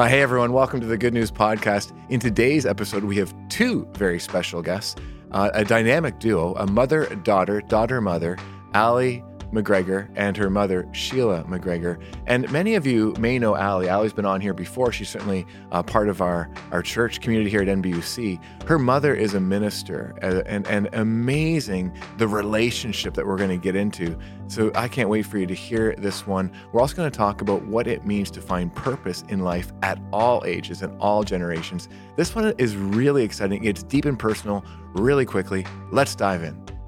Uh, hey, everyone. Welcome to the Good News Podcast. In today's episode, we have two very special guests uh, a dynamic duo, a mother daughter, daughter mother, Ally MacGregor and her mother, Sheila MacGregor. And many of you may know Ally. Ally's been on here before. She's certainly uh, part of our, our church community here at NBUC. Her mother is a minister uh, and, and amazing the relationship that we're going to get into. So I can't wait for you to hear this one. We're also going to talk about what it means to find purpose in life at all ages and all generations. This one is really exciting. It's deep and personal, really quickly. Let's dive in.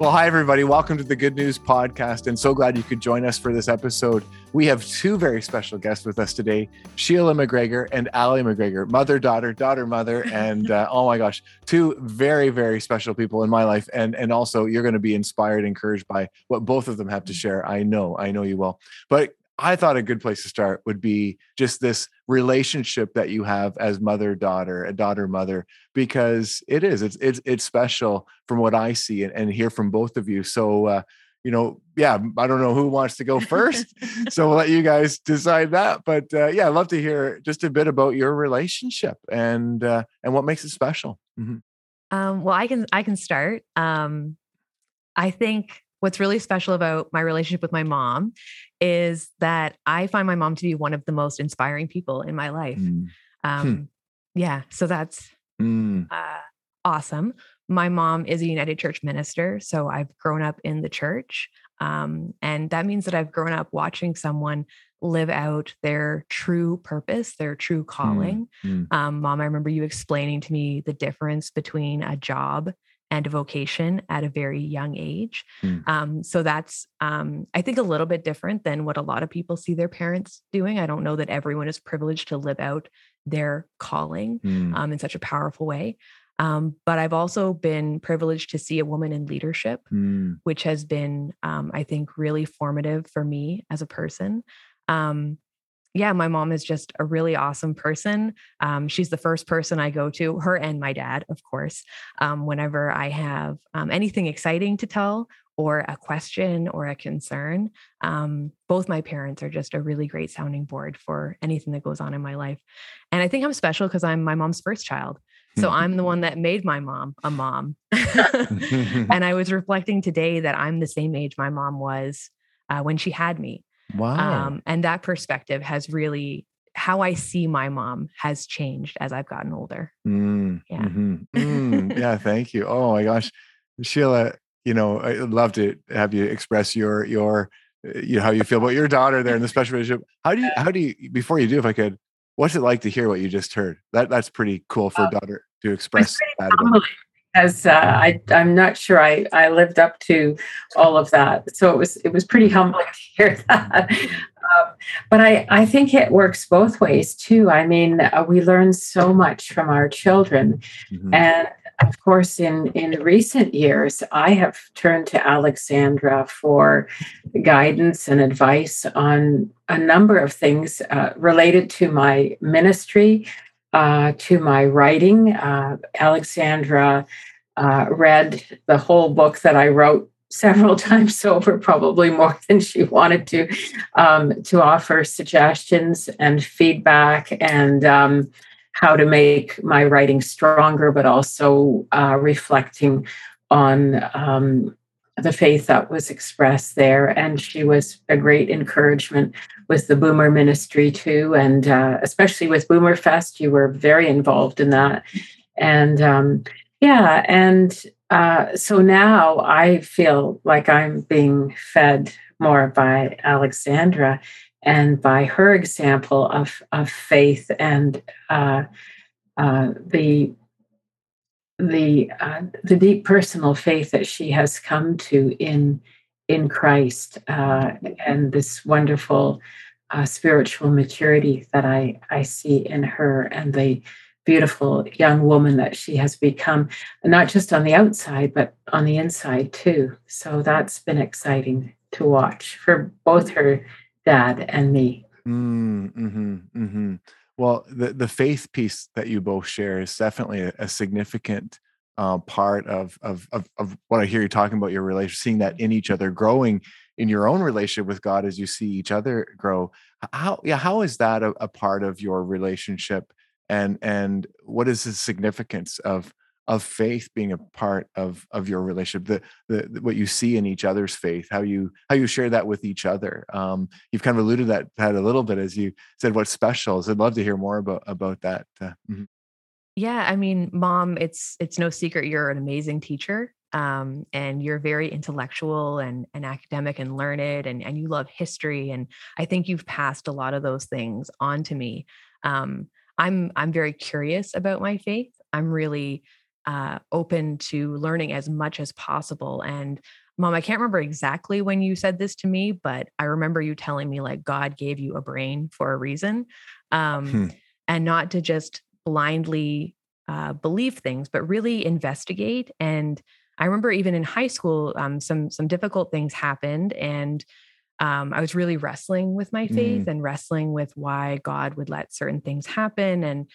Well, hi, everybody. Welcome to the Good News Podcast, and so glad you could join us for this episode. We have two very special guests with us today Sheila MacGregor and Ally MacGregor, mother, daughter, daughter, mother. And uh, oh my gosh, two very, very special people in my life. And, and also, you're going to be inspired, encouraged by what both of them have to share. I know, I know you will. But I thought a good place to start would be just this relationship that you have as mother daughter, a daughter mother, because it is it's it's it's special from what I see and, and hear from both of you. So uh, you know, yeah, I don't know who wants to go first, so we'll let you guys decide that. But uh, yeah, I'd love to hear just a bit about your relationship and uh, and what makes it special. Mm-hmm. Um, well, I can I can start. Um, I think what's really special about my relationship with my mom is that I find my mom to be one of the most inspiring people in my life. Mm. Um, hmm. Yeah, so that's mm. uh, awesome. My mom is a United Church minister, so I've grown up in the church. Um, and that means that I've grown up watching someone live out their true purpose, their true mm, calling. Mm. Um, Mom, I remember you explaining to me the difference between a job and a vocation at a very young age. Mm. Um, so that's, um, I think, a little bit different than what a lot of people see their parents doing. I don't know that everyone is privileged to live out their calling mm. um, in such a powerful way. Um, but I've also been privileged to see a woman in leadership, mm. which has been, um, I think, really formative for me as a person. Um, yeah, my mom is just a really awesome person. Um, she's the first person I go to, her and my dad, of course, um, whenever I have um, anything exciting to tell or a question or a concern. Um, both my parents are just a really great sounding board for anything that goes on in my life. And I think I'm special because I'm my mom's first child. So mm-hmm. I'm the one that made my mom a mom. and I was reflecting today that I'm the same age my mom was uh, when she had me. Wow. Um, and that perspective has really how I see my mom has changed as I've gotten older. Mm, yeah. Mm-hmm. Mm, yeah. Thank you. Oh my gosh, Sheila. You know, I'd love to have you express your your uh, you know how you feel about your daughter there in the special relationship. How do you how do you before you do if I could, what's it like to hear what you just heard? That that's pretty cool for a daughter to express that. As uh, I, I'm not sure I, I lived up to all of that. So it was it was pretty humbling to hear that. Um, but I, I think it works both ways too. I mean, uh, we learn so much from our children. Mm-hmm. And of course, in, in recent years, I have turned to Alexandra for guidance and advice on a number of things uh, related to my ministry, uh, to my writing. Uh, Alexandra uh, read the whole book that I wrote several times over, probably more than she wanted to, um, to offer suggestions and feedback and um, how to make my writing stronger, but also uh, reflecting on um, the faith that was expressed there. And she was a great encouragement with the Boomer ministry too, and uh, especially with Boomer Fest, you were very involved in that. And um, yeah, and uh, so now I feel like I'm being fed more by Alexandra and by her example of of faith and uh, uh, the the uh, the deep personal faith that she has come to in in Christ uh, and this wonderful uh, spiritual maturity that I, I see in her and the beautiful young woman that she has become, not just on the outside, but on the inside too. So that's been exciting to watch for both her dad and me. Mm, mm-hmm, mm-hmm. Well, the, the faith piece that you both share is definitely a, a significant uh, part of, of, of of what I hear you talking about your relationship, seeing that in each other, growing in your own relationship with God as you see each other grow. How yeah, how is that a, a part of your relationship, and and what is the significance of of faith being a part of of your relationship the, the what you see in each other's faith how you how you share that with each other. Um, you've kind of alluded that that a little bit as you said what's special? So i'd love to hear more about about that uh, mm-hmm. yeah i mean mom it's it's no secret you're an amazing teacher um, and you're very intellectual and, and academic and learned and, and you love history and i think you've passed a lot of those things on to me. Um, i'm i'm very curious about my faith. I'm really uh, open to learning as much as possible. And mom, I can't remember exactly when you said this to me, but I remember you telling me like God gave you a brain for a reason, um, hmm. and not to just blindly uh, believe things, but really investigate. And I remember even in high school, um, some some difficult things happened, and um, I was really wrestling with my faith mm. and wrestling with why God would let certain things happen. And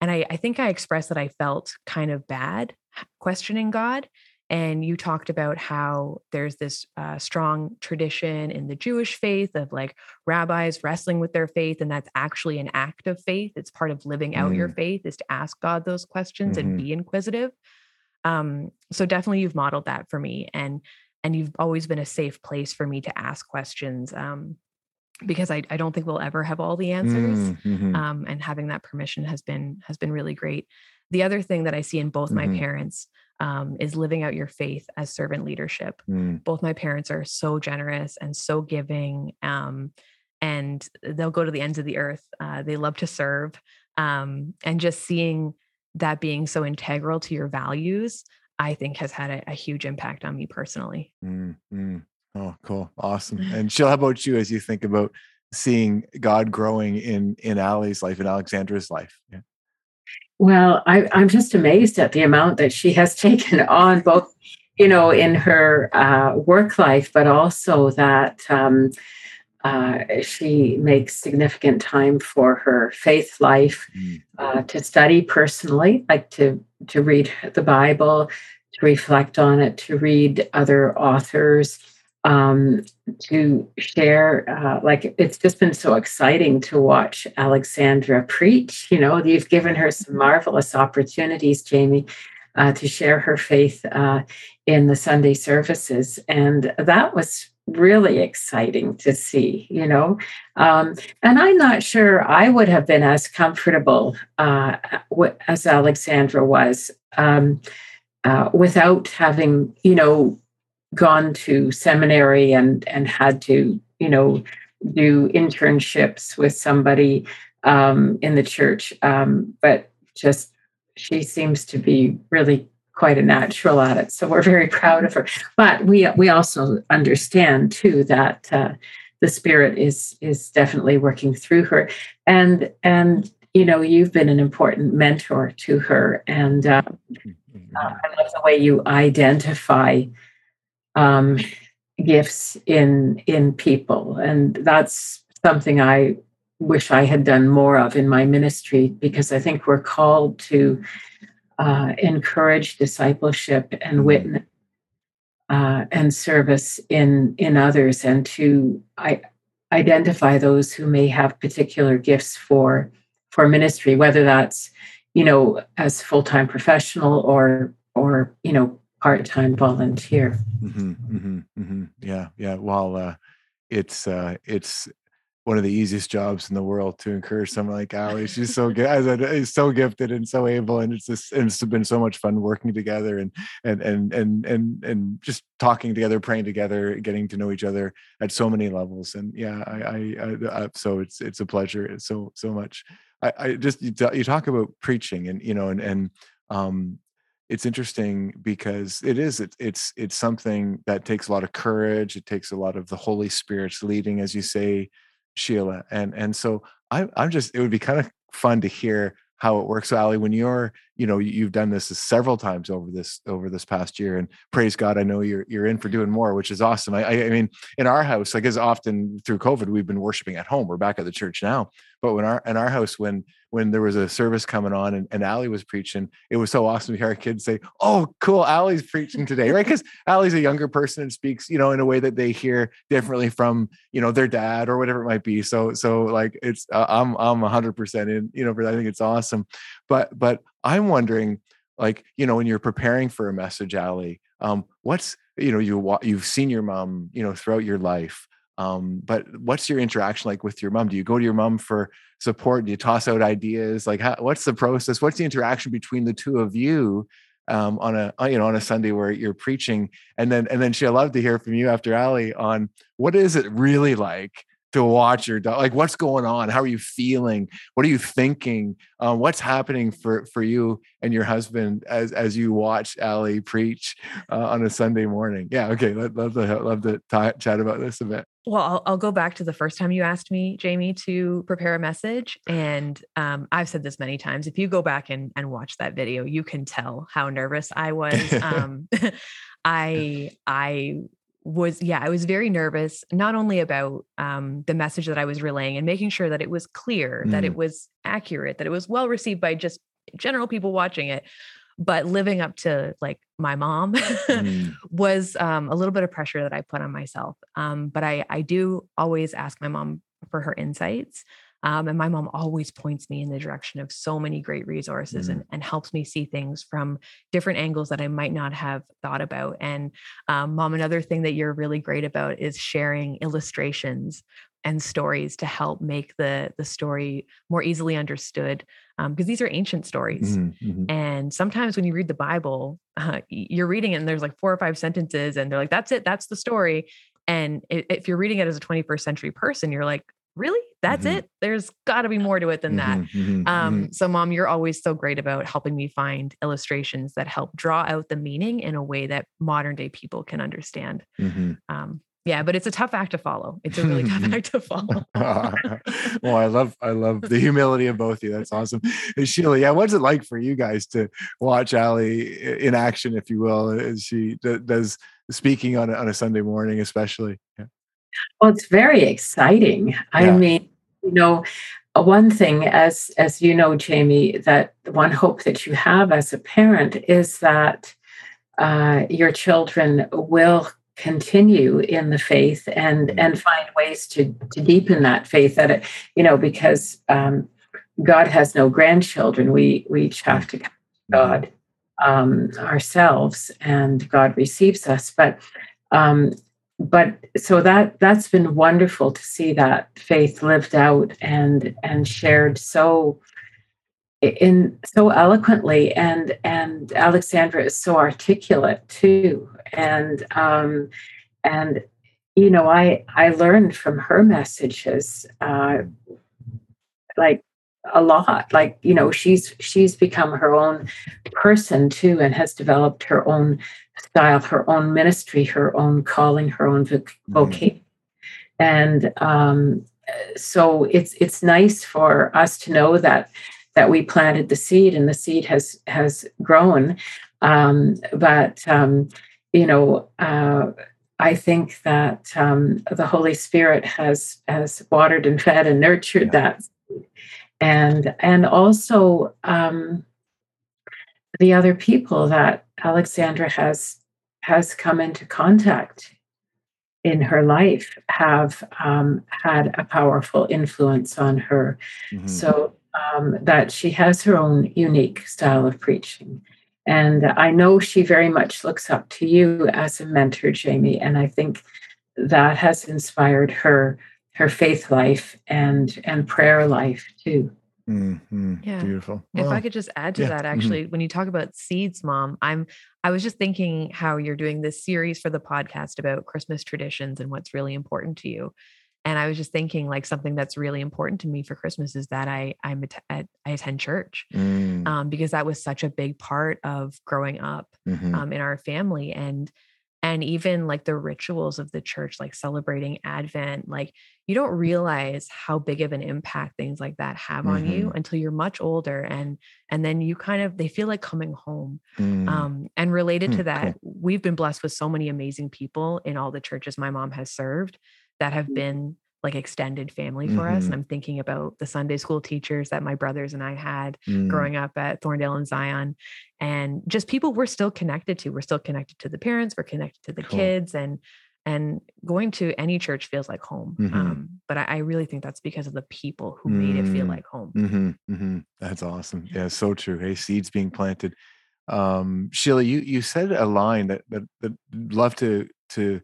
and I, I think I expressed that I felt kind of bad questioning God. And you talked about how there's this uh, strong tradition in the Jewish faith of like rabbis wrestling with their faith, and that's actually an act of faith. It's part of living out mm. your faith is to ask God those questions mm-hmm. and be inquisitive. Um, so definitely, you've modeled that for me, and and you've always been a safe place for me to ask questions. Um, because I, I don't think we'll ever have all the answers. Mm-hmm. Um, and having that permission has been has been really great. The other thing that I see in both mm-hmm. my parents um, is living out your faith as servant leadership. Mm. Both my parents are so generous and so giving, um, and they'll go to the ends of the earth. Uh, they love to serve, um, and just seeing that being so integral to your values, I think has had a, a huge impact on me personally. Mm-hmm. Oh, cool. Awesome. And Sheila, how about you as you think about seeing God growing in in Ally's life, in Alexandra's life? Yeah. Well, I, I'm just amazed at the amount that she has taken on, both, you know, in her uh, work life, but also that um, uh, she makes significant time for her faith life, mm. uh, to study personally, like to to read the Bible, to reflect on it, to read other authors um, to share. Uh, like it's just been so exciting to watch Alexandra preach. You know, you've given her some marvelous opportunities, Jamie, uh, to share her faith uh, in the Sunday services, and that was really exciting to see. You know, um, and I'm not sure I would have been as comfortable uh, as Alexandra was. Um, uh, without having, you know, gone to seminary and and had to you know do internships with somebody um, in the church. Um, but just she seems to be really quite a natural at it. So we're very proud of her. But we we also understand too that uh, the spirit is is definitely working through her. And and you know you've been an important mentor to her. And uh, mm-hmm. uh, i love the way you identify um, gifts in in people, and that's something I wish I had done more of in my ministry because I think we're called to uh, encourage discipleship and mm-hmm. witness uh, and service in in others, and to I, identify those who may have particular gifts for for ministry, whether that's you know as full time professional or or you know part-time volunteer. Mm-hmm, mm-hmm, mm-hmm. Yeah, yeah. Well, uh, it's uh, it's one of the easiest jobs in the world to encourage someone like Ally. She's so good, as so gifted and so able, and it's just and it's been so much fun working together and and and and and and just talking together, praying together, getting to know each other at so many levels. And yeah, I, I, I, I so it's it's a pleasure. It's so so much. I, I just you, you talk about preaching and you know and and um it's interesting because it is it, it's it's something that takes a lot of courage it takes a lot of the holy spirit's leading as you say sheila and and so i i'm just it would be kind of fun to hear how it works. So Ally when you're you know you've done this several times over this over this past year and praise god i know you're you're in for doing more which is awesome. I i mean in our house like as often through covid we've been worshiping at home. We're back at the church now but when our in our house when when there was a service coming on and, and Ally was preaching, it was so awesome to hear our kids say, Oh, cool, Ally's preaching today, right? Because Ally's a younger person and speaks, you know, in a way that they hear differently from, you know, their dad or whatever it might be. So, so like it's, uh, I'm, I'm hundred percent in, you know, but I think it's awesome. But, but I'm wondering, like, you know, when you're preparing for a message, Ally, um, what's, you know, you, you've seen your mom, you know, throughout your life. Um, but what's your interaction like with your mom? Do you go to your mom for support? Do you toss out ideas? Like, how, what's the process? What's the interaction between the two of you um, on a you know on a Sunday where you're preaching? And then and then she'll love to hear from you after Ally on what is it really like to watch your dog like what's going on? How are you feeling? What are you thinking? Um, what's happening for for you and your husband as as you watch Ally preach uh, on a sunday morning? Yeah okay love, love to love to t- chat about this a bit. Well I'll, I'll, go back to the first time you asked me jamie to prepare a message and um, i've said this many times if you go back and, and watch that video you can tell how nervous i was. Um, i i was yeah i was very nervous not only about um, the message that i was relaying and making sure that it was clear mm. that it mm. was accurate that it was well received by just general people watching it but living up to like my mom mm. was um, a little bit of pressure that i put on myself um, but i i do always ask my mom for her insights um, and my mom always points me in the direction of so many great resources mm and, and helps me see things from different angles that I might not have thought about. And um, mom, another thing that you're really great about is sharing illustrations and stories to help make the the story more easily understood because um, these are ancient stories mm-hmm. and sometimes when you read the bible uh, you're reading it and there's like four or five sentences and they're like that's it that's the story and if you're reading it as a 21st century person you're like really? That's mm-hmm. it? There's got to be more to it than that. Mm-hmm, mm-hmm, um, mm-hmm. so mom you're always so great about helping me find illustrations that help draw out the meaning in a way that modern day people can understand. Mm-hmm. um, yeah but it's a tough act to follow. It's a really tough act to follow. Well i love i love the humility of both of you. That's awesome. And sheila yeah what's it like for you guys to watch Ally in action if you will as she does speaking on a, on a sunday morning especially? Yeah. Well, it's very exciting. Yeah. I mean, you know, uh, one thing, as as you know, Jamie, that one hope that you have as a parent is that uh, your children will continue in the faith and mm-hmm. and find ways to to deepen that faith. That it, you know, because um, God has no grandchildren, we we each have to come to mm-hmm. God um, ourselves, and God receives us. But um, but so that that's been wonderful to see that faith lived out and and shared so in so eloquently. And and alexandra is so articulate too. And um and you know i i learned from her messages uh like a lot. Like you know she's she's become her own person too and has developed her own style her own ministry her own calling her own mm-hmm. vocation mm-hmm. and um, so it's it's nice for us to know that that we planted the seed and the seed has has grown um, but um, you know uh, I think that um, the Holy Spirit has has watered and fed and nurtured yeah. that and and also um, the other people that Alexandra has has come into contact in her life have um, had a powerful influence on her. Mm-hmm. So um, that she has her own unique style of preaching. And I know she very much looks up to you as a mentor, Jamie. And I think that has inspired her her faith life and and prayer life too. Mm-hmm. Yeah. Beautiful. If I could just add to yeah. that, mm-hmm. actually, mm-hmm. when you talk about seeds, mom, I'm I was just thinking how you're doing this series for the podcast about Christmas traditions and what's really important to you. And I was just thinking like something that's really important to me for Christmas is that I I'm at, I attend church mm. um, because that was such a big part of growing up mm-hmm. um, in our family. And and even like the rituals of the church like celebrating advent like you don't realize how big of an impact things like that have mm-hmm. on you mm-hmm. until you're much older and and then you kind of they feel like coming home mm. um and related mm, to that cool. we've been blessed with so many amazing people in all the churches my mom has served that have mm. been like extended family for mm-hmm. us. And I'm thinking about the Sunday school teachers that my brothers and I had mm. growing up at Thorndale and Zion. And just people we're still connected to. We're still connected to the parents, we're connected to the cool. kids and and going to any church feels like home. Mm-hmm. Um, but I, I, really think that's because of the people who made it feel mm. like home. Mm-hmm. mm-hmm. That's awesome. Yeah, so true. Hey, seeds being planted. Um, Sheila, you you said a line that that that love to to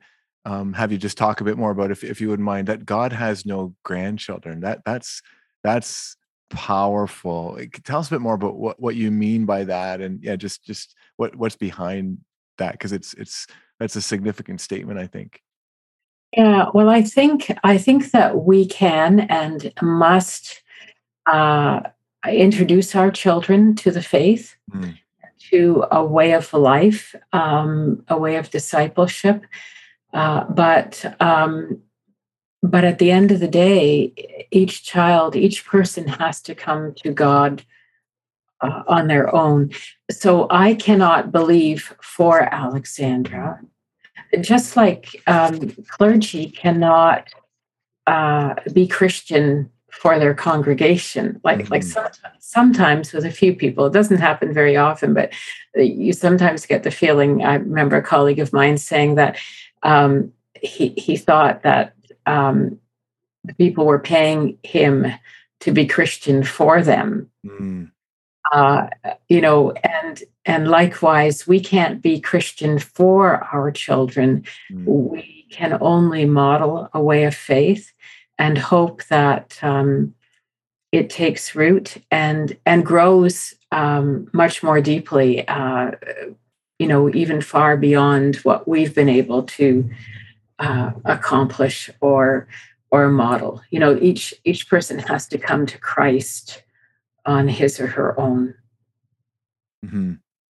um, have you just talk a bit more about if, if you wouldn't mind that God has no grandchildren. That that's that's powerful. Tell us a bit more about what, what you mean by that, and yeah, just just what what's behind that because it's it's that's a significant statement, I think. Yeah, well, I think I think that we can and must uh, introduce our children to the faith, mm. to a way of life, um, a way of discipleship uh, but um, but at the end of the day, each child, each person has to come to God uh, on their own. So I cannot believe for Alexandra, just like um, clergy cannot uh, be Christian for their congregation. Like mm-hmm. like sometimes, sometimes with a few people, it doesn't happen very often, but you sometimes get the feeling. I remember a colleague of mine saying that um, he he thought that um, the people were paying him to be Christian for them. Mm. Uh, you know, and and likewise, we can't be Christian for our children. Mm. We can only model a way of faith and hope that um, it takes root and and grows um, much more deeply. Uh, you know, even far beyond what we've been able to uh, accomplish or or model. You know, each each person has to come to Christ on his or her own. Mm-hmm.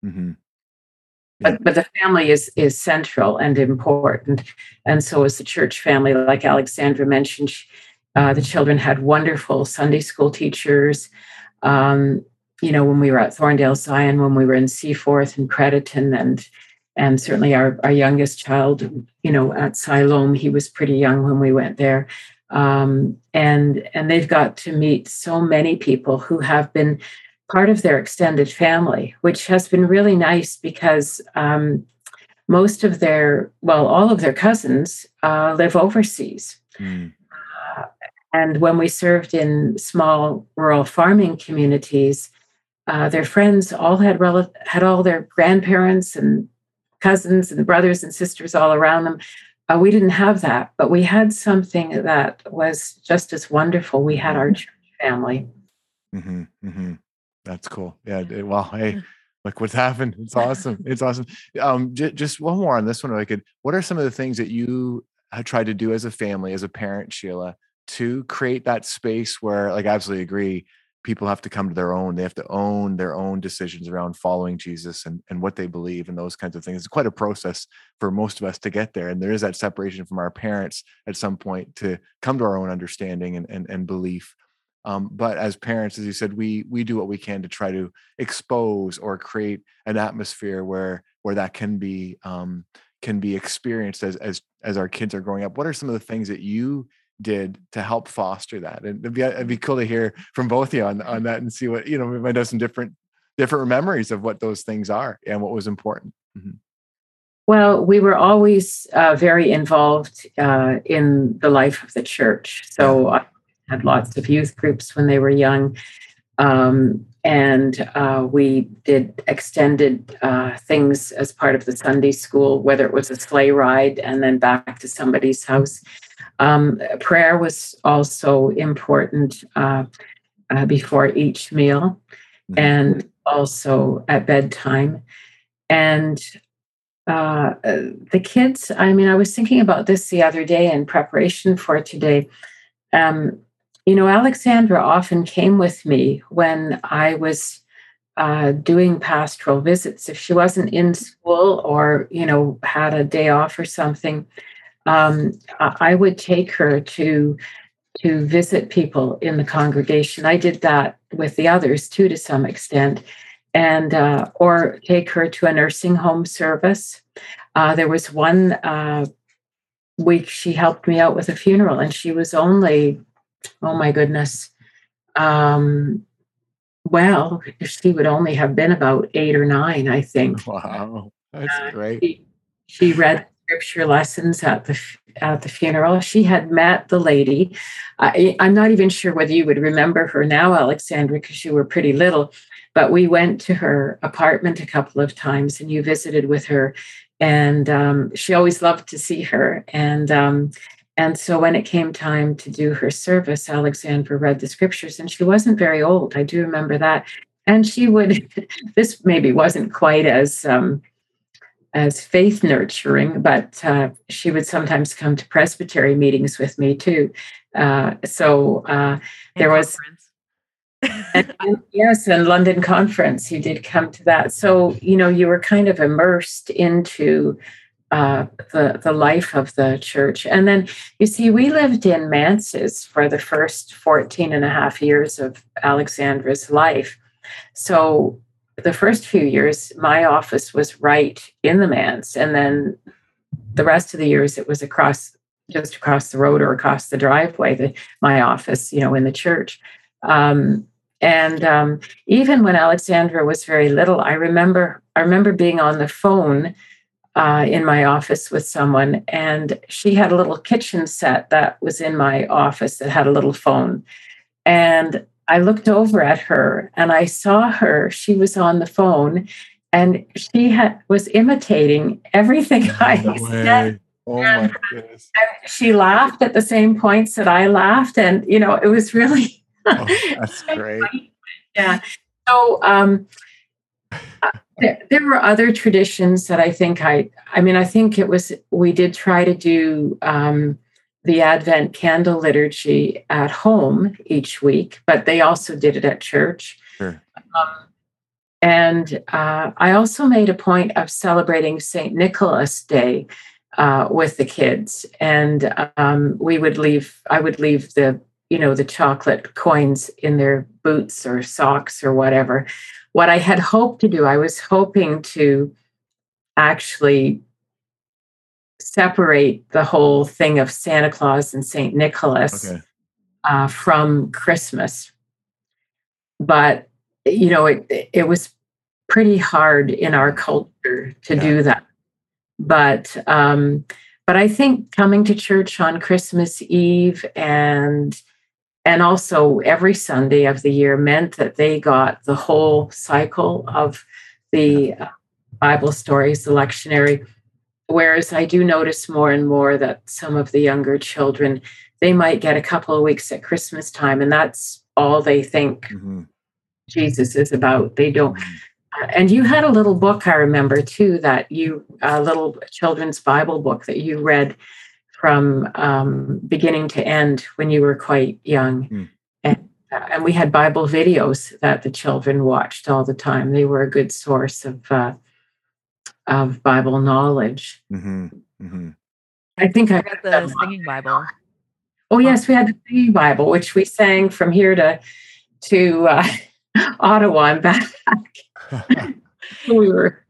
Mm-hmm. Yeah. But but the family is is central and important, and so is the church family. Like Alexandra mentioned, uh, the children had wonderful Sunday school teachers. Um, you know, when we were at Thorndale Zion, when we were in Seaforth and Crediton, and and certainly our, our youngest child, you know, at Siloam, he was pretty young when we went there. Um, and and they've got to meet so many people who have been part of their extended family, which has been really nice because um, most of their, well, all of their cousins uh, live overseas. Mm. Uh, and when we served in small rural farming communities, uh, their friends all had rel- had all their grandparents and cousins and brothers and sisters all around them. Uh, we didn't have that, but we had something that was just as wonderful. We had our church family. Mm-hmm, mm-hmm. That's cool. Yeah. Well, hey, like what's happened? It's awesome. It's awesome. Um, j- just one more on this one, if I could. What are some of the things that you have tried to do as a family, as a parent, Sheila, to create that space where, like, I absolutely agree people have to come to their own. They have to own their own decisions around following jesus and, and what they believe and those kinds of things. It's quite a process for most of us to get there. And there is that separation from our parents at some point to come to our own understanding and, and, and belief. Um, but as parents as you said we we do what we can to try to expose or create an atmosphere where where that can be um, can be experienced as as as our kids are growing up. What are some of the things that you did to help foster that and it'd be, it'd be cool to hear from both of you on, on that and see what you know we might have some different different memories of what those things are and what was important. Mm-hmm. well we were always uh, very involved uh, in the life of the church. So i had lots of youth groups when they were young um, and uh, we did extended uh, things as part of the sunday school whether it was a sleigh ride and then back to somebody's house um, prayer was also important uh, uh, before each meal mm-hmm. and also at bedtime. And uh, the kids, I mean, I was thinking about this the other day in preparation for today. Um, you know, Alexandra often came with me when I was uh, doing pastoral visits. If she wasn't in school or, you know, had a day off or something, um, I would take her to to visit people in the congregation. I did that with the others too, to some extent, and uh, or take her to a nursing home service. Uh, there was one uh, week she helped me out with a funeral, and she was only, oh my goodness, um, well, she would only have been about eight or nine, I think. Wow, that's uh, great. She, she read scripture lessons at the at the funeral. She had met the lady. I, am not even sure whether you would remember her now, Alexandra, because you were pretty little. But we went to her apartment a couple of times, and you visited with her. And um, she always loved to see her. And um, and so when it came time to do her service, Alexandra read the scriptures, and she wasn't very old. I do remember that. And she would, this maybe wasn't quite as um, as faith nurturing, but uh, she would sometimes come to presbytery meetings with me too. Uh, so uh, there was. and, yes, and London conference, you did come to that. So you know, you were kind of immersed into uh, the the life of the church. And then you see, we lived in manses for the first 14 and a half years of Alexandra's life. So the first few years, my office was right in the manse, and then the rest of the years it was across just across the road or across the driveway, the, my office, you know, in the church. Um, and um, even when Alexandra was very little, I remember I remember being on the phone uh, in my office with someone, and she had a little kitchen set that was in my office that had a little phone. And I looked over at her and I saw her. She was on the phone and she had, was imitating everything I no said. Oh my goodness. she laughed at the same points that I laughed. And, you know, it was really. oh, that's great. yeah. So, um, there, there, were other traditions that I think I, I mean, I think it was, we did try to do um, the Advent candle liturgy at home each week, but they also did it at church. Sure. Um, and uh, I also made a point of celebrating St. Nicholas Day uh, with the kids. And um, we would leave, I would leave the, you know, the chocolate coins in their boots or socks or whatever what I had hoped to do, I was hoping to actually separate the whole thing of Santa Claus and St. Nicholas okay. uh, from Christmas. But, you know, it, it was pretty hard in our culture to yeah. do that. But, um, but I think coming to church on Christmas Eve and and also every Sunday of the year meant that they got the whole cycle of the uh, Bible stories, the lectionary. Whereas I do notice more and more that some of the younger children, they might get a couple of weeks at Christmas time, and that's all they think mm-hmm. Jesus is about. They don't. Mm-hmm. Uh, and you had a little book, I remember too, that you, a little children's Bible book that you read from um, beginning to end when you were quite young. Mm. And, uh, and we had Bible videos that the children watched all the time. They were a good source of uh, of Bible knowledge. Mm-hmm. Mm-hmm. I think I read the singing Bible. Oh yes, we had the singing Bible, which we sang from here to to uh, Ottawa and back. we were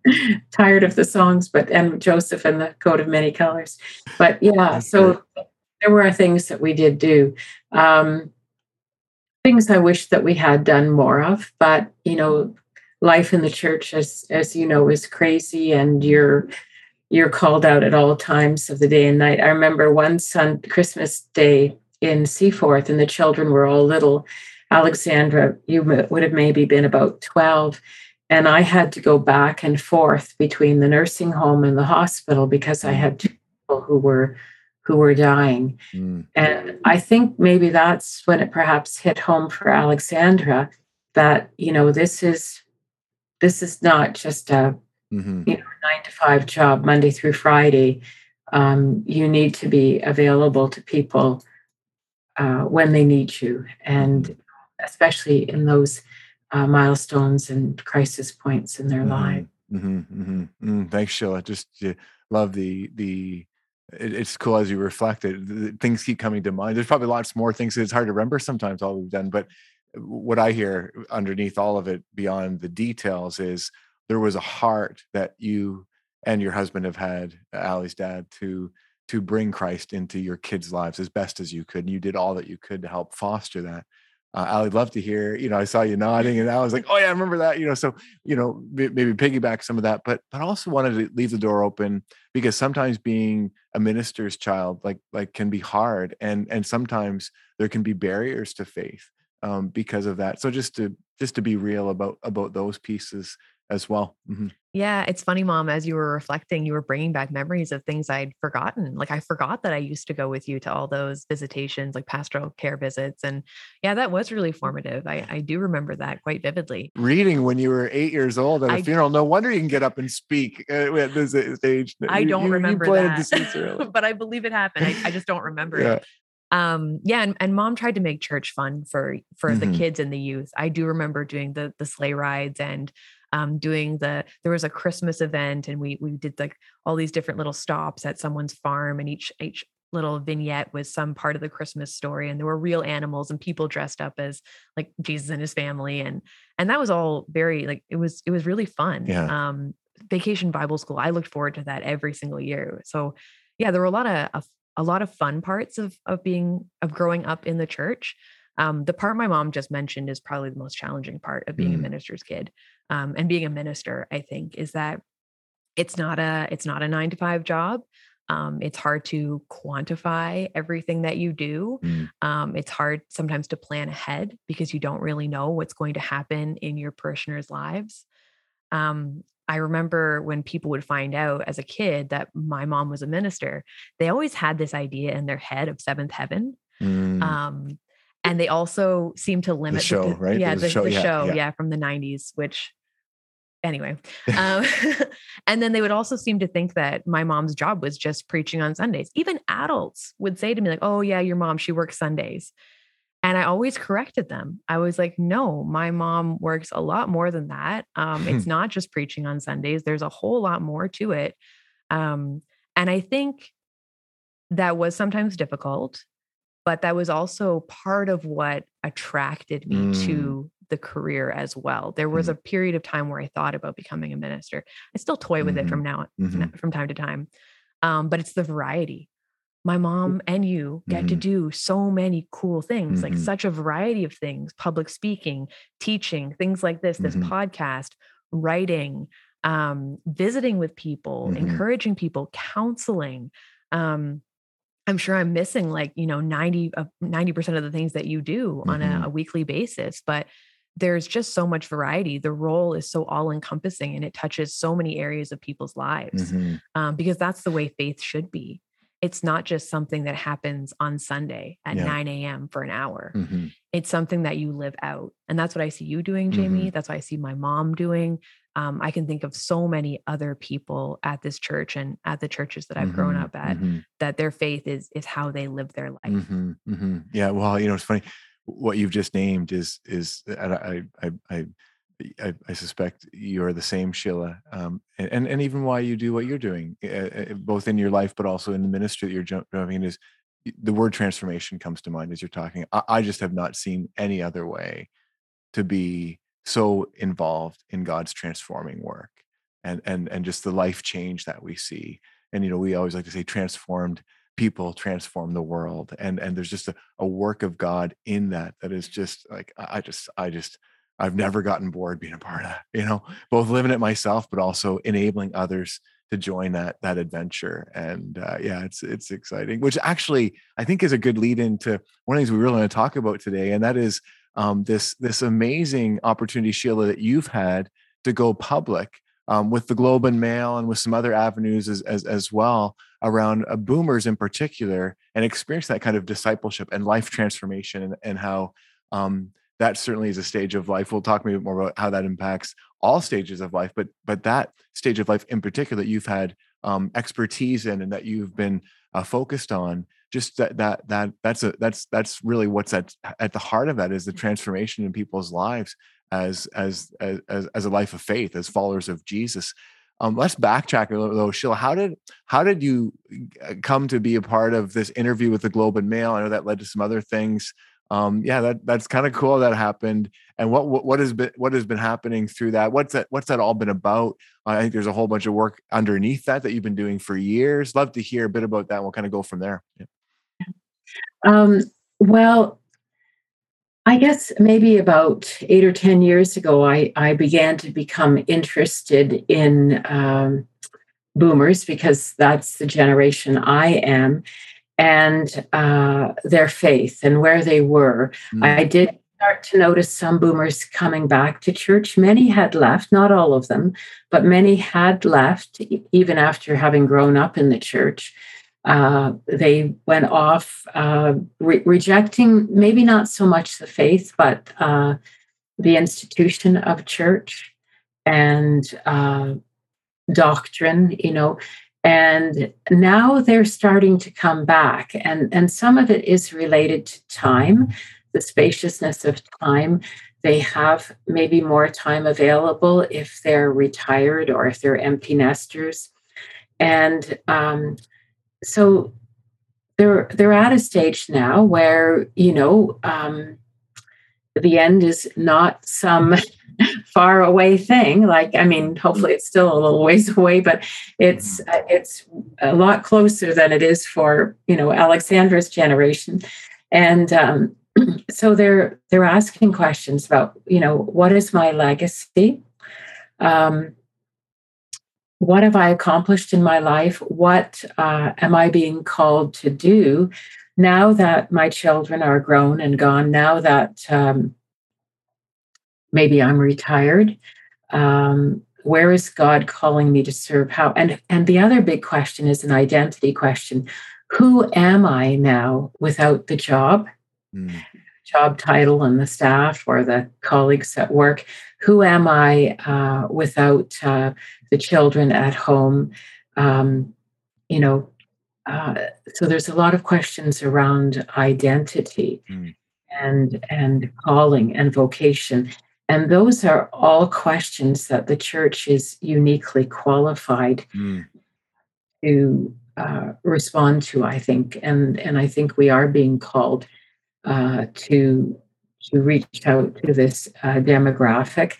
tired of the songs, but and Joseph and the coat of many colors. But yeah, so there were things that we did do. Um, things I wish that we had done more of, but you know, life in the church, as as you know, is crazy, and you're you're called out at all times of the day and night. I remember one Sun Christmas day in Seaforth, and the children were all little. Alexandra, you would have maybe been about twelve and I had to go back and forth between the nursing home and the hospital because I had two people who were who were dying. Mm. And I think maybe that's when it perhaps hit home for Alexandra that, you know, this is this is not just a mm-hmm. you know nine to five job Monday through Friday. Um, you need to be available to people uh, when they need you, and especially in those uh, milestones and crisis points in their Mhm, life. mhm, mhm, mm. Thanks, Sheila. Just uh, love the the. It, it's cool as you reflect it. th- th- Things keep coming to mind. There's probably lots more things. It's hard to remember sometimes all we've done, but what I hear underneath all of it, beyond the details, is there was a heart that you and your husband have had, Ally's dad, to to bring Christ into your kids' lives as best as you could. And you did all that you could to help foster that. Uh, I'd love to hear, you know, I saw you nodding and I was like, oh yeah, I remember that, you know, so, you know, may- maybe piggyback some of that, but, but also wanted to leave the door open because sometimes being a minister's child, like, like can be hard. And, and sometimes there can be barriers to faith um, because of that. So just to, just to be real about, about those pieces as well. Mhm. Yeah, it's funny, mom, as you were reflecting, you were bringing back memories of things I'd forgotten. Like I forgot that I used to go with you to all those visitations, like pastoral care visits. And yeah, that was really formative. I, I do remember that quite vividly. Reading when you were eight years old at a I- funeral. No wonder you can get up and speak uh, at this age. I You- don't you- you remember the that, but I believe it happened. I, I just don't remember Yeah. it. Um, yeah, and, and mom tried to make church fun for for Mhm. the kids and the youth. I do remember doing the the sleigh rides and um, doing the there was a Christmas event and we we did like all these different little stops at someone's farm and each each little vignette was some part of the Christmas story and there were real animals and people dressed up as like Jesus and his family and and that was all very like it was it was really fun. Yeah. Um vacation Bible school. I looked forward to that every single year. So yeah, there were a lot of, of a lot of fun parts of of being of growing up in the church. Um, the part my mom just mentioned is probably the most challenging part of being a Mm. minister's kid um, and being a minister. I think is that it's not a it's not a nine to five job. Um, it's hard to quantify everything that you do. Mm. Um, it's hard sometimes to plan ahead because you don't really know what's going to happen in your parishioners' lives. Um, I remember when people would find out as a kid that my mom was a minister, they always had this idea in their head of seventh heaven. Mm. Um, and they also seem to limit the show, right? Yeah, a the, show, the yeah, show, yeah. yeah. from the 90s, which anyway. Um, and then they would also seem to think that my mom's job was just preaching on Sundays. Even adults would say to me, like, oh, yeah, your mom, she works Sundays. And I always corrected them. I was like, no, my mom works a lot more than that. Um, it's not just preaching on Sundays, there's a whole lot more to it. Um, and I think that was sometimes difficult, but that was also part of what attracted me Mm. to the career as well. There was Mm. a period of time where I thought about becoming a minister. I still toy with it Mhm. from now Mhm. from time to time. Um, but it's the variety. My mom and you get to Mhm. do so many cool things, like Mhm. such a variety of things public speaking, teaching, things like this, this Mhm. podcast, writing, um, visiting with people, Mhm. encouraging people, counseling. Um, I'm sure I'm missing like, you know, 90 of 90% of the things that you do on a, a weekly basis, but there's just so much variety. The role is so all encompassing and it touches so many areas of people's lives Mhm. um, because that's the way faith should be. It's not just something that happens on Sunday at Yeah. 9 a.m. for an hour. Mhm. It's something that you live out. And that's what I see you doing, Mm-hmm. Jamie. That's what I see my mom doing. Um, I can think of so many other people at this church and at the churches that I've grown Mhm. up at Mhm. that their faith is is how they live their life. Mhm, mhm. Yeah, well, you know, it's funny. What you've just named is is I I I I, I suspect you're the same, Sheila, um, and and even why you do what you're doing, uh, both in your life but also in the ministry that you're jump- jumping in. Is the word transformation comes to mind as you're talking. I, I just have not seen any other way to be so involved in God's transforming work and and and just the life change that we see. And you know, we always like to say transformed people transform the world and and there's just a, a work of god in that that is just like I just i just i've never gotten bored being a part of you know both living it myself but also enabling others to join that that adventure. And uh, yeah it's it's exciting which actually i think is a good lead into one of the things we really want to talk about today and that is um, this this amazing opportunity sheila that you've had to go public um, with the globe and mail and with some other avenues as as, as well around uh, boomers in particular and experience that kind of discipleship and life transformation and, and how um, that certainly is a stage of life. We'll talk maybe more about how that impacts all stages of life but but that stage of life in particular that you've had um, expertise in and that you've been uh, focused on just that that that that's a that's that's really what's at at the heart of that is the transformation in people's lives as as as as a life of faith as followers of jesus. Um, let's backtrack a little though. Sheila how did how did you uh, come to be a part of this interview with the globe and mail? I know that led to some other things um, yeah that that's kind of cool that happened and what, what what has been what has been happening through that? What's that what's that all been about? I think there's a whole bunch of work underneath that that you've been doing for years. Love to hear a bit about that we'll kind of go from there. Yeah. um, well I guess maybe about eight or 10 years ago, I, I began to become interested in um, boomers because that's the generation I am and uh, their faith and where they were. Mm. I did start to notice some boomers coming back to church. Many had left, not all of them, but many had left even after having grown up in the church. Uh, they went off uh, re- rejecting maybe not so much the faith, but uh, the institution of church and uh, doctrine, you know. And now they're starting to come back, and, and some of it is related to time, the spaciousness of time. They have maybe more time available if they're retired or if they're empty nesters. And um, so they're they're at a stage now where you know um, the end is not some far away thing. Like i mean hopefully it's still a little ways away but it's uh, it's a lot closer than it is for you know alexandra's generation. And um, so they're they're asking questions about you know what is my legacy? Um, what have I accomplished in my life? What uh, am I being called to do now that my children are grown and gone? Now that um, maybe I'm retired, um, where is God calling me to serve? How? And and the other big question is an identity question: Who am I now without the job? Mm. Job title and the staff or the colleagues at work. Who am I uh, without uh, the children at home. Um, you know, uh, so there's a lot of questions around identity mm. and and calling and vocation, and those are all questions that the church is uniquely qualified mm. to uh, respond to. I think, and and I think we are being called uh, to to reach out to this uh, demographic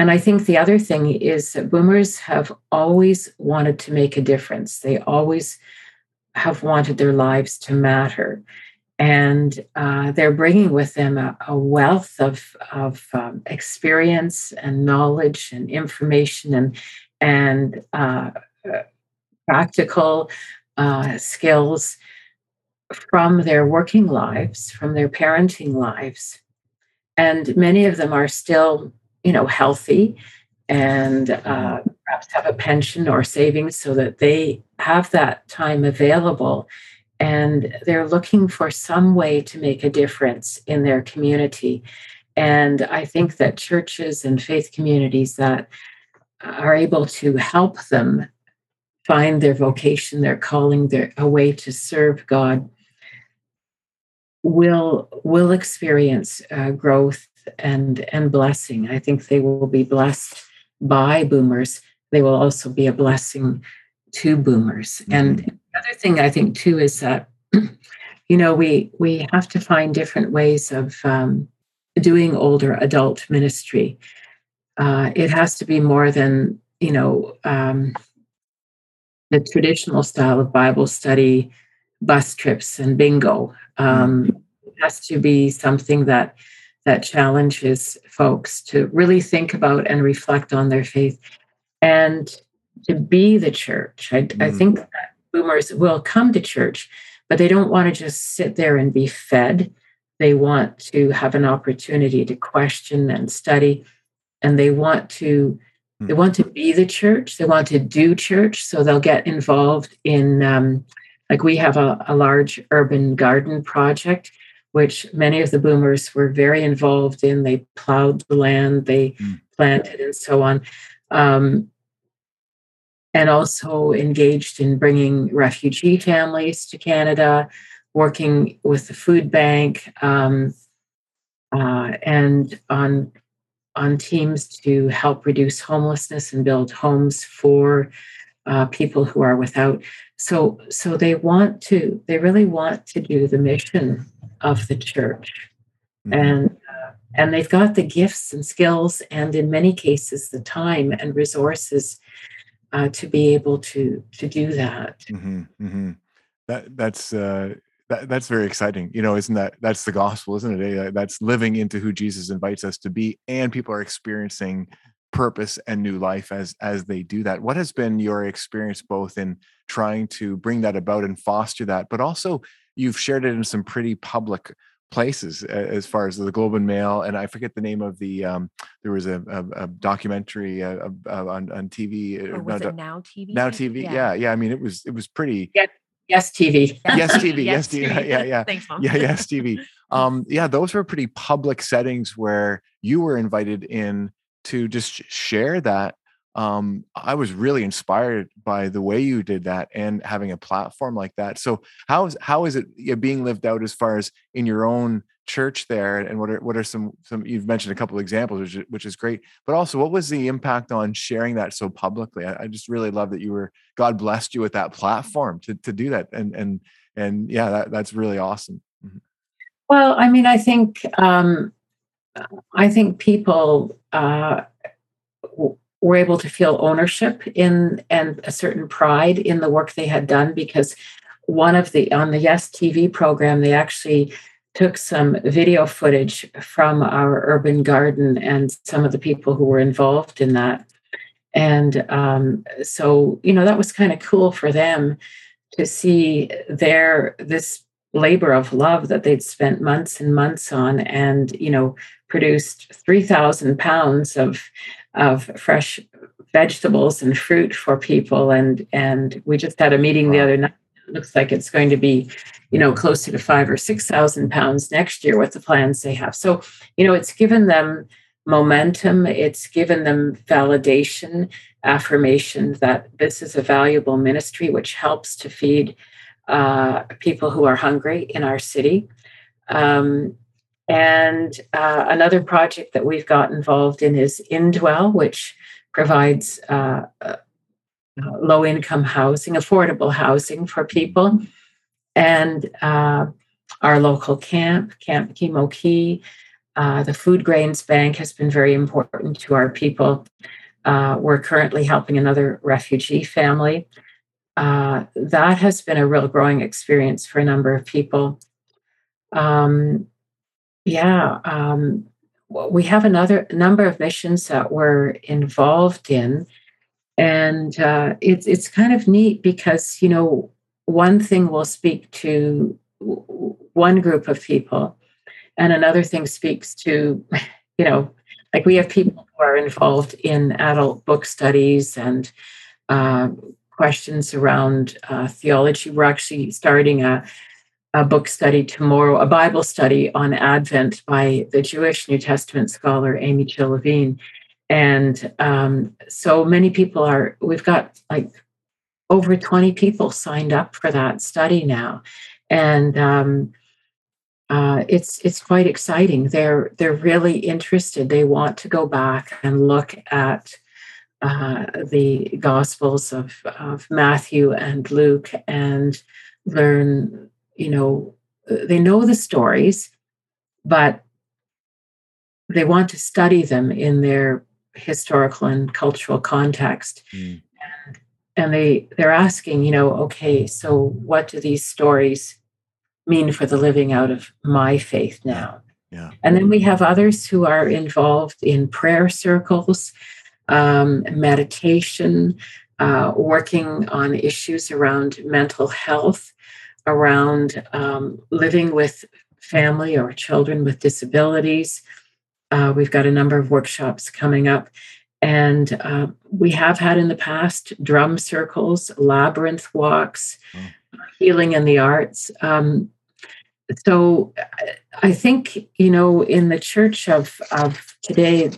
and I think the other thing is that boomers have always wanted to make a difference. They always have wanted their lives to matter. And uh, they're bringing with them a, a wealth of, of um, experience and knowledge and information and, and uh, practical uh, skills from their working lives, from their parenting lives. And many of them are still you know healthy and uh, perhaps have a pension or savings so that they have that time available and they're looking for some way to make a difference in their community and i think that churches and faith communities that are able to help them find their vocation their calling their a way to serve god will will experience uh, growth and and blessing. I think they will be blessed by boomers. They will also be a blessing to boomers. Mm-hmm. And the other thing I think too is that you know we we have to find different ways of um, doing older adult ministry. Uh, it has to be more than you know um, the traditional style of Bible study, bus trips, and bingo. Um, mm-hmm. It has to be something that that challenges folks to really think about and reflect on their faith and to be the church. I, mm. I think that boomers will come to church, but they don't want to just sit there and be fed. They want to have an opportunity to question and study, and they want to mm. they want to be the church. They want to do church, so they'll get involved in um, like we have a, a large urban garden project which many of the boomers were very involved in. They plowed the land, they mm. planted, and so on. Um, and also engaged in bringing refugee families to Canada, working with the food bank, um, uh, and on on teams to help reduce homelessness and build homes for uh, people who are without. So, so they want to, they really want to do the mission of the church, mm-hmm. and and they've got the gifts and skills, and in many cases, the time and resources uh, to be able to to do that. Mm-hmm, mm-hmm. That that's uh, that, that's very exciting. You know, isn't that that's the gospel, isn't it? That's living into who Jesus invites us to be, and people are experiencing purpose and new life as as they do that. What has been your experience both in trying to bring that about and foster that, but also you've shared it in some pretty public places as far as the Globe and Mail, and I forget the name of the. Um, there was a, a, a documentary uh, uh, on on TV. Uh, or was it Now TV? Now TV. Yeah. yeah, yeah. I mean, it was it was pretty. Yeah. Yes, TV. Yes, TV. yes, TV. TV. Yeah, yeah. Thanks, Mom. Yeah, yes, TV. Um, yeah, those were pretty public settings where you were invited in to just share that um, I was really inspired by the way you did that and having a platform like that. So how is how is it being lived out as far as in your own church there? And what are what are some some you've mentioned a couple of examples, which is, which is great. But also, what was the impact on sharing that so publicly? I, I just really love that you were God blessed you with that platform to to do that. And and and yeah, that, that's really awesome. Mm-hmm. Well, I mean, I think um, I think people. Uh, were able to feel ownership in and a certain pride in the work they had done because one of the on the yes tv program they actually took some video footage from our urban garden and some of the people who were involved in that. And um, so you know that was kind of cool for them to see their this labor of love that they'd spent months and months on and you know produced 3000 pounds of of fresh vegetables and fruit for people. And and we just had a meeting wow. the other night. It looks like it's going to be you know closer to five or six thousand pounds next year what the plans they have. So you know it's given them momentum. It's given them validation affirmation that this is a valuable ministry which helps to feed uh, people who are hungry in our city. Um, and uh, another project that we've got involved in is Indwell, which provides uh, uh, low income housing, affordable housing for people. And uh, our local camp, Camp uh, the Food Grains Bank has been very important to our people. Uh, we're currently helping another refugee family. that has been a real growing experience for a number of people. Um, yeah, um, we have another number of missions that we're involved in, and uh, it's it's kind of neat because you know one thing will speak to one group of people, and another thing speaks to you know like we have people who are involved in adult book studies and uh, questions around uh, theology. We're actually starting a a book study tomorrow, a Bible study on Advent by the Jewish New Testament scholar Amy Jill. And um, so many people are, we've got like over 20 people signed up for that study now. And um, uh, it's it's quite exciting. They're they're really interested. They want to go back and look at uh, the Gospels of, of Matthew and Luke and learn you know, they know the stories, but they want to study them in their historical and cultural context. Mm. And, and they they're asking, you know, okay, so what do these stories mean for the living out of my faith now? Yeah. And then we have others who are involved in prayer circles, um, meditation, uh, working on issues around mental health around um, living with family or children with disabilities. Uh, we've got a number of workshops coming up. And uh, we have had in the past drum circles, labyrinth walks, mm. healing in the arts. Um, so I think, you know, in the church of, of today,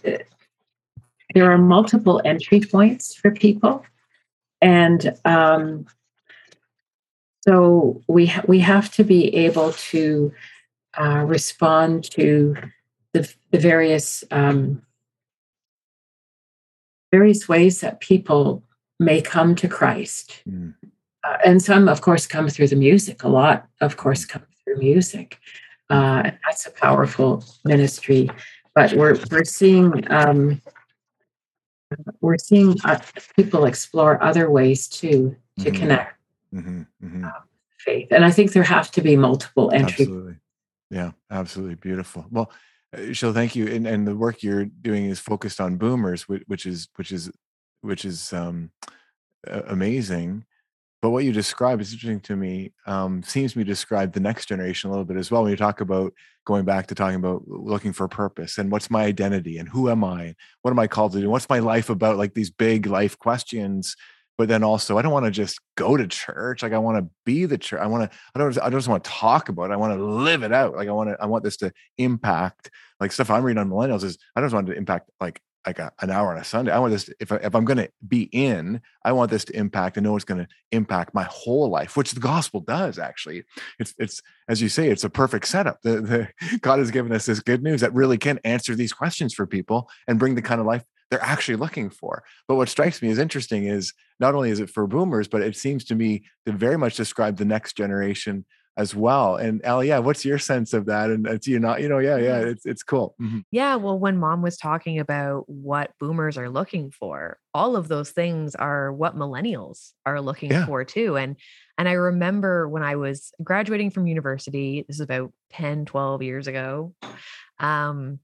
there are multiple entry points for people. And um, so we ha- we have to be able to uh, respond to the, the various um, various ways that people may come to Christ. Mm. Uh, and some, of course, come through the music. A lot, of course, come through music. Uh, that's a powerful ministry. But we're we're seeing um, we're seeing uh, people explore other ways too to mm-hmm. connect mm-hmm. Mm-hmm. Uh, faith, and I think there have to be multiple entry. Absolutely. Yeah, absolutely beautiful. Well, so thank you. And, and the work you're doing is focused on boomers, which, which is which is which is um, amazing. But what you describe is interesting to me. Um, seems to me describe the next generation a little bit as well. When you talk about going back to talking about looking for purpose and what's my identity and who am I? What am I called to do? What's my life about? Like these big life questions but then also I don't want to just go to church. Like I want to be the church. I want to, I don't, I don't just want to talk about it. I want to live it out. Like I want to, I want this to impact like stuff I'm reading on millennials is I don't want to impact like, like a, an hour on a Sunday. I want this, if, I, if I'm going to be in, I want this to impact and know it's going to impact my whole life, which the gospel does actually. It's, it's, as you say, it's a perfect setup. The, the God has given us this good news that really can answer these questions for people and bring the kind of life they're actually looking for. But what strikes me as interesting is not only is it for boomers, but it seems to me to very much describe the next generation as well. And Ally, yeah, what's your sense of that? And it's you not, you know, yeah, yeah, it's it's cool. Mm-hmm. Yeah. Well, when mom was talking about what boomers are looking for, all of those things are what millennials are looking yeah. for too. And and I remember when I was graduating from university, this is about 10, 12 years ago. Um,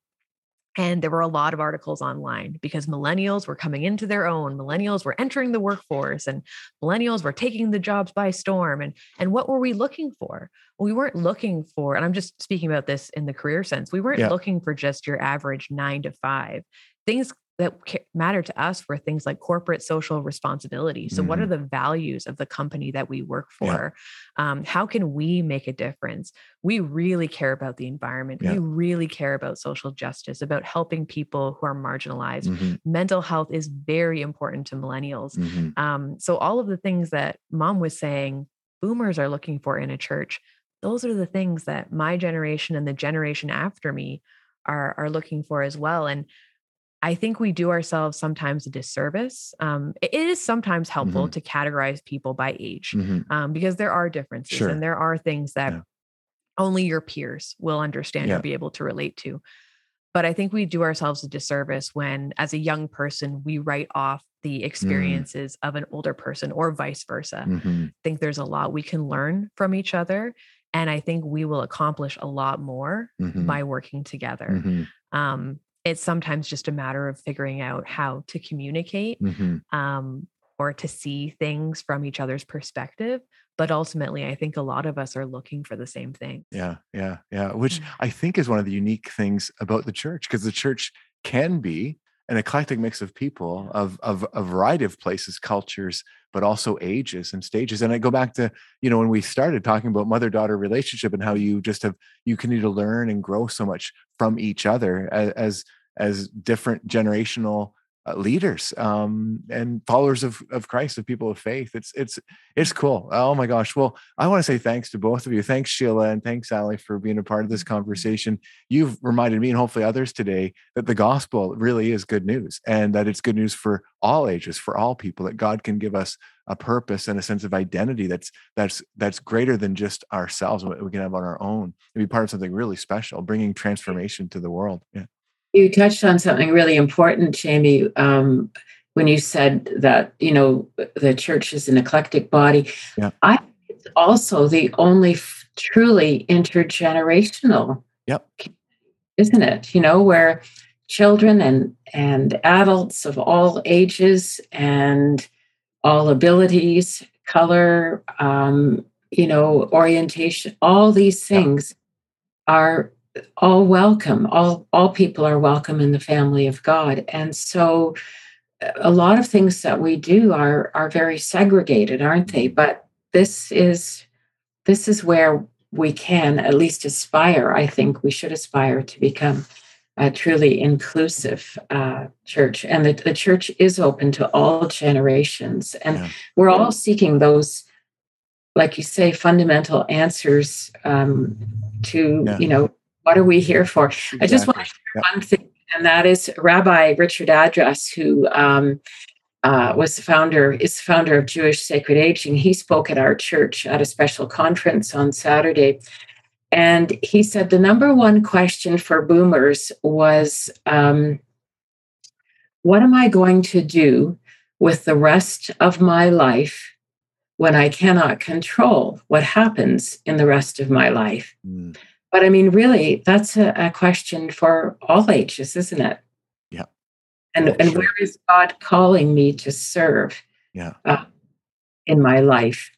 and there were a lot of articles online because millennials were coming into their own. Millennials were entering the workforce and millennials were taking the jobs by storm. And, and what were we looking for? We weren't looking for, and I'm just speaking about this in the career sense, we weren't yeah. looking for just your average nine to five. Things that matter to us were things like corporate social responsibility. So, mm-hmm. what are mm-hmm. the values of the company that we work for? Yeah. Um, how can we make a difference? We really care about the environment. Yeah. We really care about social justice, about helping people who are marginalized. Mm-hmm. Mental health is very important to millennials. Mm-hmm. Um, so, all of the things that mom was saying, boomers are looking for in a church. Those are the things that my generation and the generation after me are, are looking for as well. And I think we do ourselves sometimes a disservice. Um, it is sometimes helpful mm-hmm. to categorize people by age mm-hmm. um, because there are differences sure. and there are things that yeah. only your peers will understand yeah. or be able to relate to. But I think we do ourselves a disservice when, as a young person, we write off the mm. experiences mm. of an older person or vice versa. Mm-hmm. I think there's a lot we can learn from each other. And I think we will accomplish a lot more mm-hmm. by working together. Mm-hmm. Um, it's sometimes just a matter of figuring out how to communicate mm-hmm. um, or to see things from each other's perspective but ultimately i think a lot of us are looking for the same thing yeah yeah yeah which i think is one of the unique things about the church because the church can be an eclectic mix of people of, of a variety of places cultures but also ages and stages and i go back to you know when we started talking about mother daughter relationship and how you just have you can need to learn and grow so much from each other as, as as different generational uh, leaders um, and followers of, of Christ, of people of faith. It's it's it's cool. Oh my gosh. Well, I want to say thanks to both of you. Thanks, Sheila, and thanks, Ally, for being a part of this mm-hmm. conversation. You've reminded me and hopefully others today that the gospel really is good news and that it's good news for all ages, for all people, that God can give us a purpose and a sense of identity that's that's that's greater than just ourselves, what we can have on our own and be part of something really special, bringing transformation to the world. Yeah. You touched on something really important, Jamie, um, when you said that, you know, the church is an eclectic body. Yeah. I it's also the only f- truly intergenerational. Yep. Isn't it? You know, where children and and adults of all ages and all abilities, color, um, you know, orientation, all these things are all welcome all all people are welcome in the family of god and so a lot of things that we do are are very segregated aren't they but this is this is where we can at least aspire i think we should aspire to become a truly inclusive uh, church and the, the church is open to all generations and yeah. we're all seeking those like you say fundamental answers um, to yeah. you know what are we here for? Exactly. I just want to share one thing and that is Rabbi Richard Address, who um, uh, was the founder, is the founder of Jewish Sacred Aging. He spoke at our church at a special conference on Saturday. And he said the number one question for boomers was um, What am I going to do with the rest of my life when I cannot control what happens in the rest of my life? Mm. But I mean, really, that's a, a, question for all ages, isn't it? Yeah. And, and sure. where is God calling me to serve? Yeah. Uh, in my life.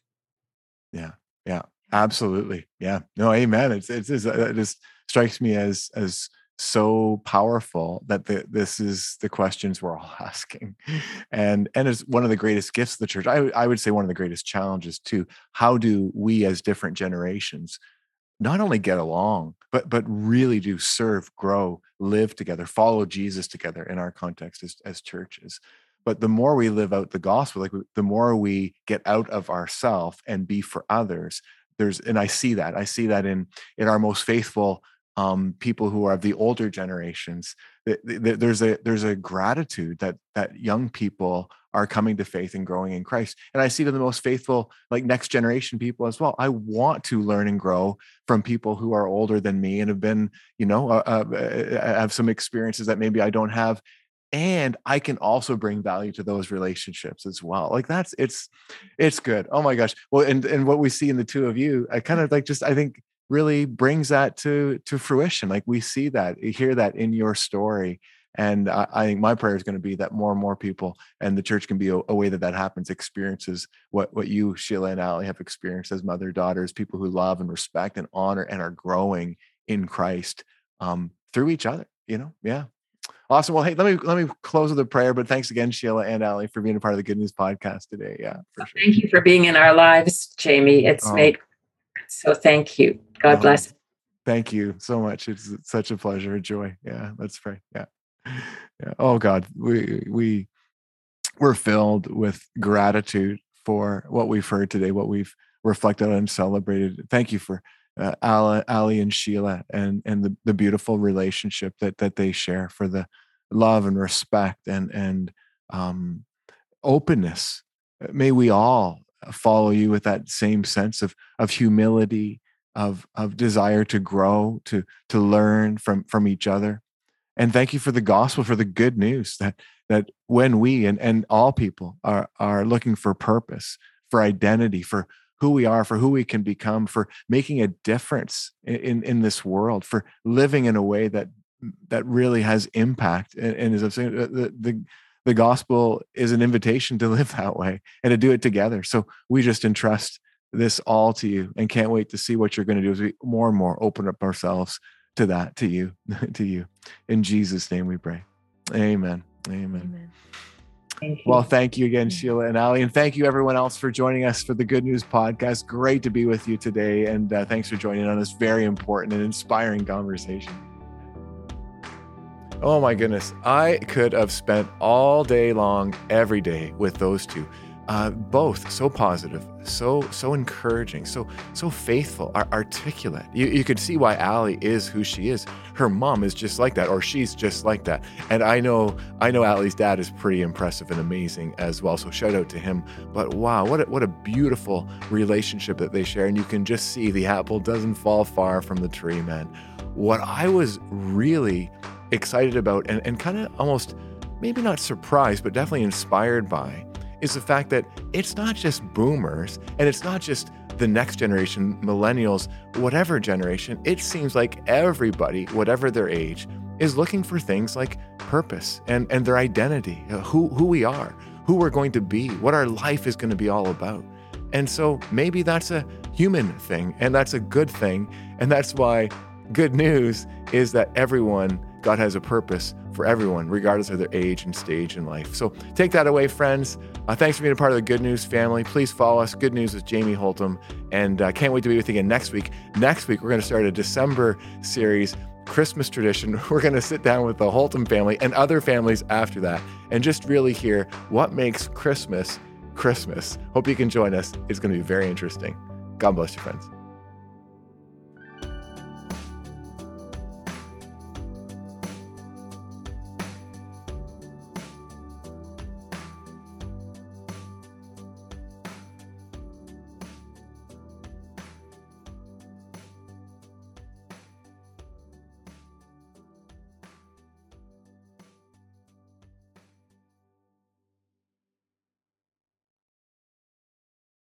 Yeah. Yeah. Absolutely. Yeah. No, amen. It's, it's, it's it just strikes me as, as, so powerful that the, this is the questions we're all asking and and it's one of the greatest gifts of the church I, I would say one of the greatest challenges too how do we as different generations not only get along but but really do serve grow live together follow jesus together in our context as, as churches. But the more we live out the gospel like the more we get out of ourself and be for others there's and i see that. I see that in in our most faithful um, people who are of the older generations there's a there's a gratitude that that young people are coming to faith and growing in christ and i see the most faithful like next generation people as well. I want to learn and grow from people who are older than me and have been you know uh, uh, uh have some experiences that maybe i don't have and i can also bring value to those relationships as well. Like that's it's it's good. Oh my gosh. Well and and what we see in the two of you i kind of like just i think really brings that to to fruition like we see that hear that in your story and I, I, think my prayer is going to be that more and more people and the church can be a, a, way that that happens experiences what what you sheila and Ally have experienced as mother daughters people who love and respect and honor and are growing in christ um, through each other you know? Yeah. Awesome. Well hey let me let me close with a prayer but thanks again sheila and Ally for being a part of the good news podcast today. Yeah sure. thank you for being in our lives jamie. It's oh. made so thank you God oh, bless. Thank you so much. It's such a pleasure, a joy. Yeah, let's pray. Yeah. Yeah. Oh God, we we we're filled with gratitude for what we've heard today, what we've reflected on and celebrated. Thank you for uh, Ally, Ally and Sheila and and the, the beautiful relationship that that they share for the love and respect and and um, openness. May we all follow you with that same sense of of humility of of desire to grow to to learn from from each other. And thank you for the gospel for the good news that that when we and and all people are are looking for purpose for identity for who we are for who we can become for making a difference in in this world for living in a way that that really has impact and, and as i'm saying uh, the, the the gospel is an invitation to live that way and to do it together so we just entrust this all to you and can't wait to see what you're going to do as we more and more open up ourselves to that, to you, to you. In Jesus' name we pray. Amen. Amen. Amen. Thank well, thank you again, Sheila and Ally. And thank you, everyone else, for joining us for the Good News Podcast. Great to be with you today. And uh, thanks for joining on this very important and inspiring conversation. Oh, my goodness. I could have spent all day long, every day with those two uh, both so positive, so so encouraging, so so faithful, articulate. You, you could see why Ally is who she is. Her mom is just like that, or she's just like that. And I know I know Ally's dad is pretty impressive and amazing as well. So shout out to him. But wow, what a, what a beautiful relationship that they share, and you can just see the apple doesn't fall far from the tree, man. What I was really excited about, and, and kind of almost maybe not surprised, but definitely inspired by is the fact that it's not just boomers and it's not just the next generation, millennials, whatever generation. It seems like everybody, whatever their age, is looking for things like purpose and, and their identity, uh, who, who we are, who we're going to be, what our life is going to be all about. And so maybe that's a human thing and that's a good thing. And that's why good news is that everyone, God has a purpose for everyone, regardless of their age and stage in life. So take that away, friends. Uh, thanks for being a part of the Good News family. Please follow us, Good News with Jamie Holtom. And uh, can't wait to be with you again next week. Next week, we're going to start a December series. Christmas tradition. We're going to sit down with the Holtom family and other families after that and just really hear what makes Christmas Christmas. Hope you can join us. It's going to be very interesting. God bless you, friends.